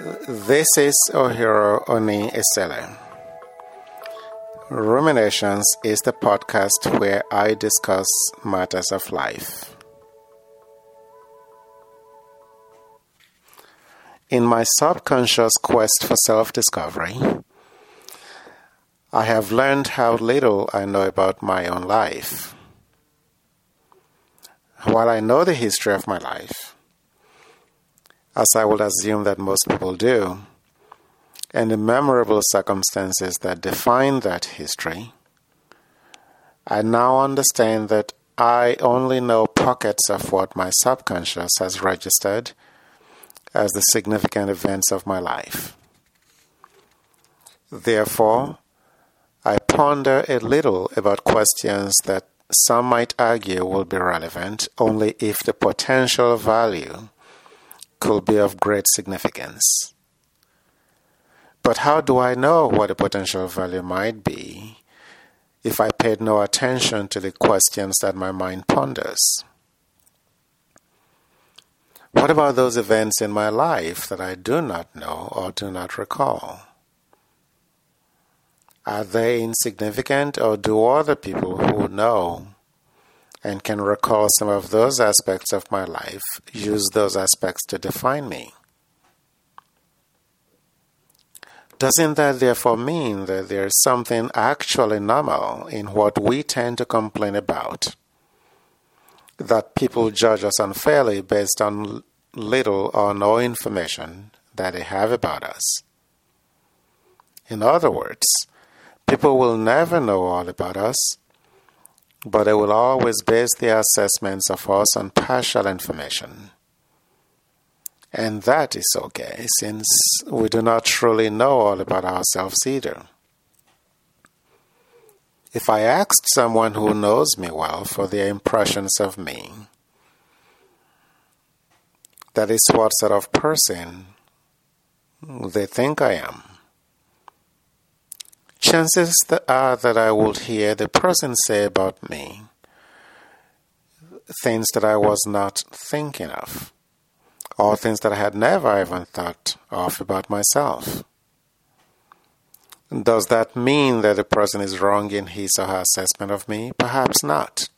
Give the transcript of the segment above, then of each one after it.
This is Ohiro Oni Esele. Ruminations is the podcast where I discuss matters of life. In my subconscious quest for self discovery, I have learned how little I know about my own life. While I know the history of my life, as I would assume that most people do, and the memorable circumstances that define that history, I now understand that I only know pockets of what my subconscious has registered as the significant events of my life. Therefore, I ponder a little about questions that some might argue will be relevant only if the potential value could be of great significance. But how do I know what the potential value might be if I paid no attention to the questions that my mind ponders? What about those events in my life that I do not know or do not recall? Are they insignificant or do other people who know and can recall some of those aspects of my life use those aspects to define me. Doesn't that therefore mean that there's something actually normal in what we tend to complain about? That people judge us unfairly based on little or no information that they have about us. In other words, people will never know all about us but they will always base their assessments of us on partial information. And that is okay, since we do not truly know all about ourselves either. If I asked someone who knows me well for their impressions of me, that is what sort of person they think I am chances are that I would hear the person say about me things that I was not thinking of, or things that I had never even thought of about myself. Does that mean that the person is wrong in his or her assessment of me? Perhaps not.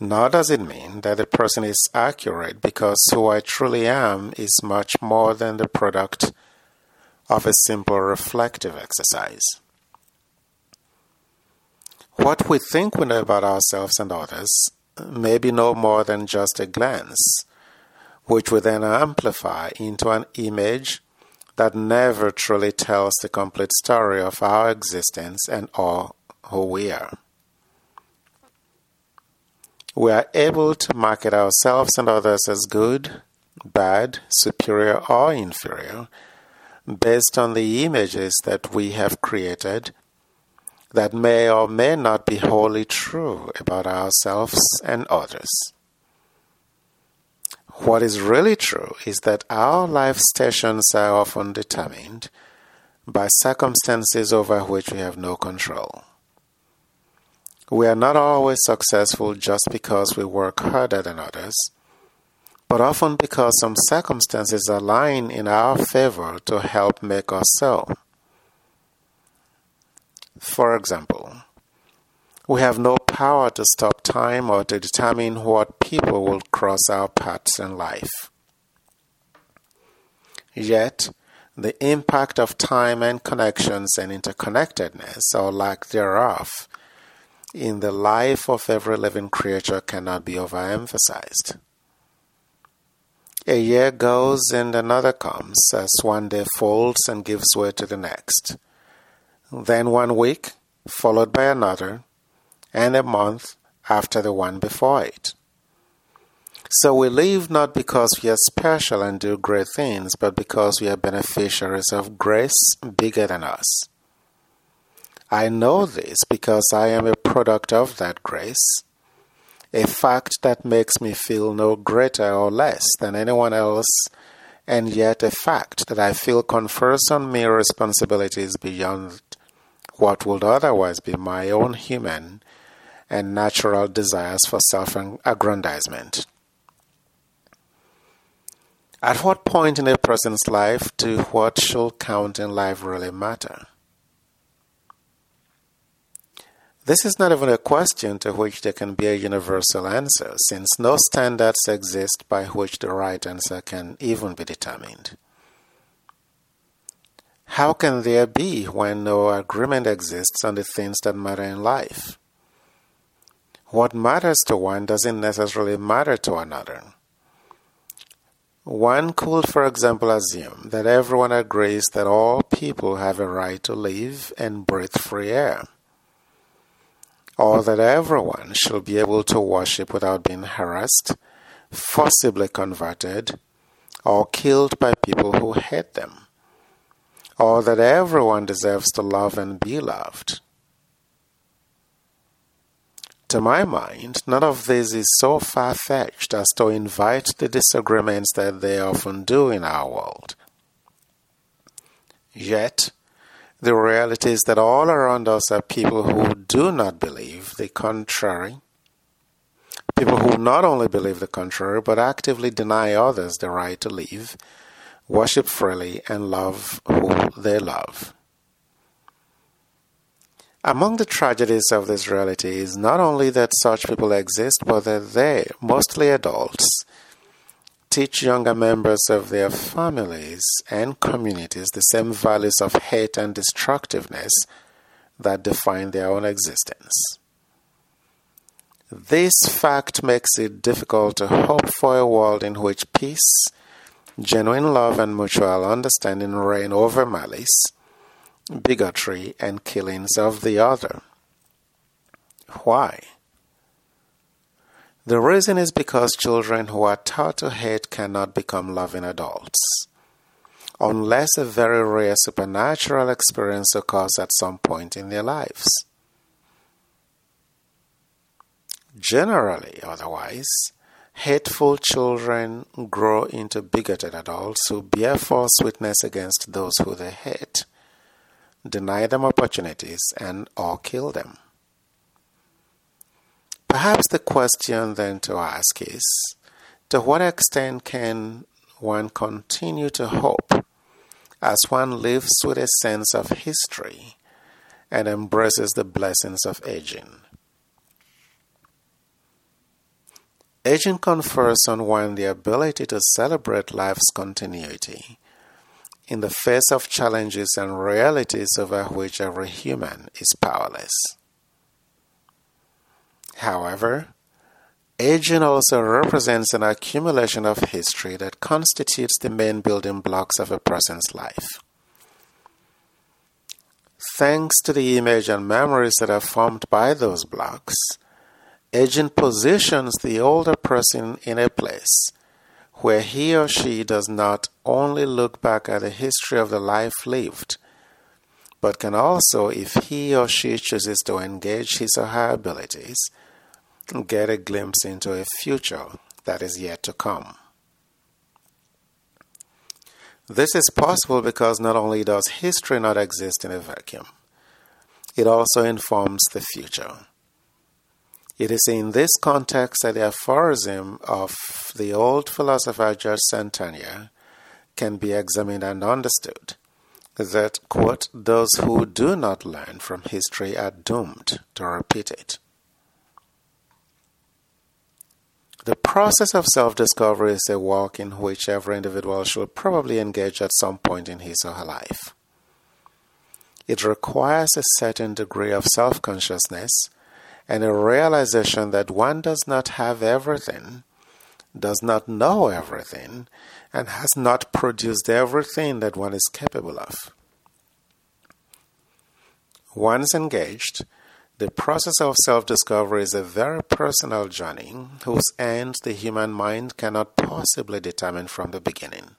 Nor does it mean that the person is accurate because who I truly am is much more than the product of a simple reflective exercise. What we think we know about ourselves and others may be no more than just a glance, which we then amplify into an image that never truly tells the complete story of our existence and all who we are. We are able to market ourselves and others as good, bad, superior, or inferior based on the images that we have created that may or may not be wholly true about ourselves and others. What is really true is that our life stations are often determined by circumstances over which we have no control. We are not always successful just because we work harder than others but often because some circumstances align in our favor to help make us so. For example, we have no power to stop time or to determine what people will cross our paths in life. Yet, the impact of time and connections and interconnectedness, or lack thereof, in the life of every living creature cannot be overemphasized. A year goes and another comes as one day folds and gives way to the next. Then one week, followed by another, and a month after the one before it. So we live not because we are special and do great things, but because we are beneficiaries of grace bigger than us. I know this because I am a product of that grace a fact that makes me feel no greater or less than anyone else, and yet a fact that I feel confers on me responsibilities beyond what would otherwise be my own human and natural desires for self aggrandizement. At what point in a person's life do what should count in life really matter? This is not even a question to which there can be a universal answer, since no standards exist by which the right answer can even be determined. How can there be when no agreement exists on the things that matter in life? What matters to one doesn't necessarily matter to another. One could, for example, assume that everyone agrees that all people have a right to live and breathe free air, or that everyone should be able to worship without being harassed, forcibly converted, or killed by people who hate them, or that everyone deserves to love and be loved. To my mind, none of this is so far fetched as to invite the disagreements that they often do in our world. Yet, the reality is that all around us are people who do not believe the contrary, people who not only believe the contrary, but actively deny others the right to live, worship freely, and love who they love. Among the tragedies of this reality is not only that such people exist, but that they, mostly adults, teach younger members of their families and communities the same values of hate and destructiveness that define their own existence. This fact makes it difficult to hope for a world in which peace, genuine love, and mutual understanding reign over malice bigotry and killings of the other. Why? The reason is because children who are taught to hate cannot become loving adults. Unless a very rare supernatural experience occurs at some point in their lives. Generally, otherwise, hateful children grow into bigoted adults who bear false witness against those who they hate deny them opportunities, and or kill them. Perhaps the question then to ask is to what extent can one continue to hope as one lives with a sense of history and embraces the blessings of aging? Aging confers on one the ability to celebrate life's continuity in the face of challenges and realities over which every human is powerless. However, aging also represents an accumulation of history that constitutes the main building blocks of a person's life. Thanks to the image and memories that are formed by those blocks, aging positions the older person in a place where he or she does not only look back at the history of the life lived, but can also, if he or she chooses to engage his or her abilities, get a glimpse into a future that is yet to come. This is possible because not only does history not exist in a vacuum, it also informs the future. It is in this context that the aphorism of the old philosopher George Santayana can be examined and understood that, quote, those who do not learn from history are doomed to repeat it. The process of self discovery is a walk in which every individual should probably engage at some point in his or her life. It requires a certain degree of self consciousness and a realization that one does not have everything, does not know everything, and has not produced everything that one is capable of. Once engaged, the process of self discovery is a very personal journey whose end the human mind cannot possibly determine from the beginning.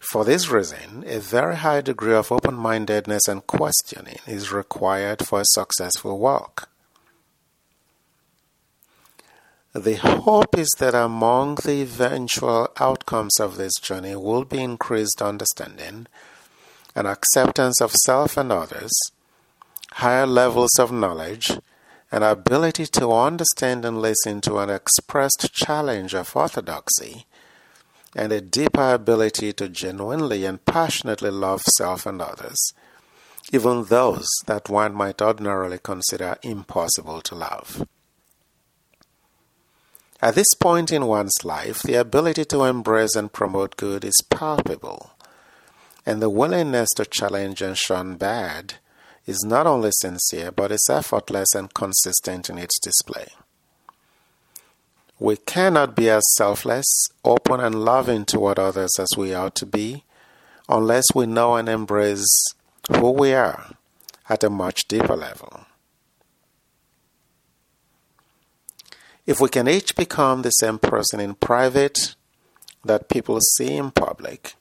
For this reason, a very high degree of open mindedness and questioning is required for a successful work. The hope is that among the eventual outcomes of this journey will be increased understanding and acceptance of self and others, higher levels of knowledge, and ability to understand and listen to an expressed challenge of orthodoxy and a deeper ability to genuinely and passionately love self and others, even those that one might ordinarily consider impossible to love. At this point in one's life, the ability to embrace and promote good is palpable, and the willingness to challenge and shun bad is not only sincere but is effortless and consistent in its display. We cannot be as selfless, open, and loving toward others as we ought to be unless we know and embrace who we are at a much deeper level. If we can each become the same person in private that people see in public,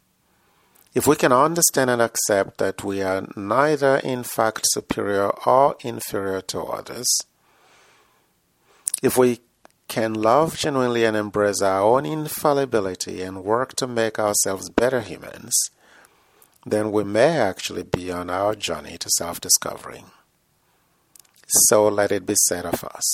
if we can understand and accept that we are neither in fact superior or inferior to others, if we can love genuinely and embrace our own infallibility and work to make ourselves better humans, then we may actually be on our journey to self discovery. So let it be said of us.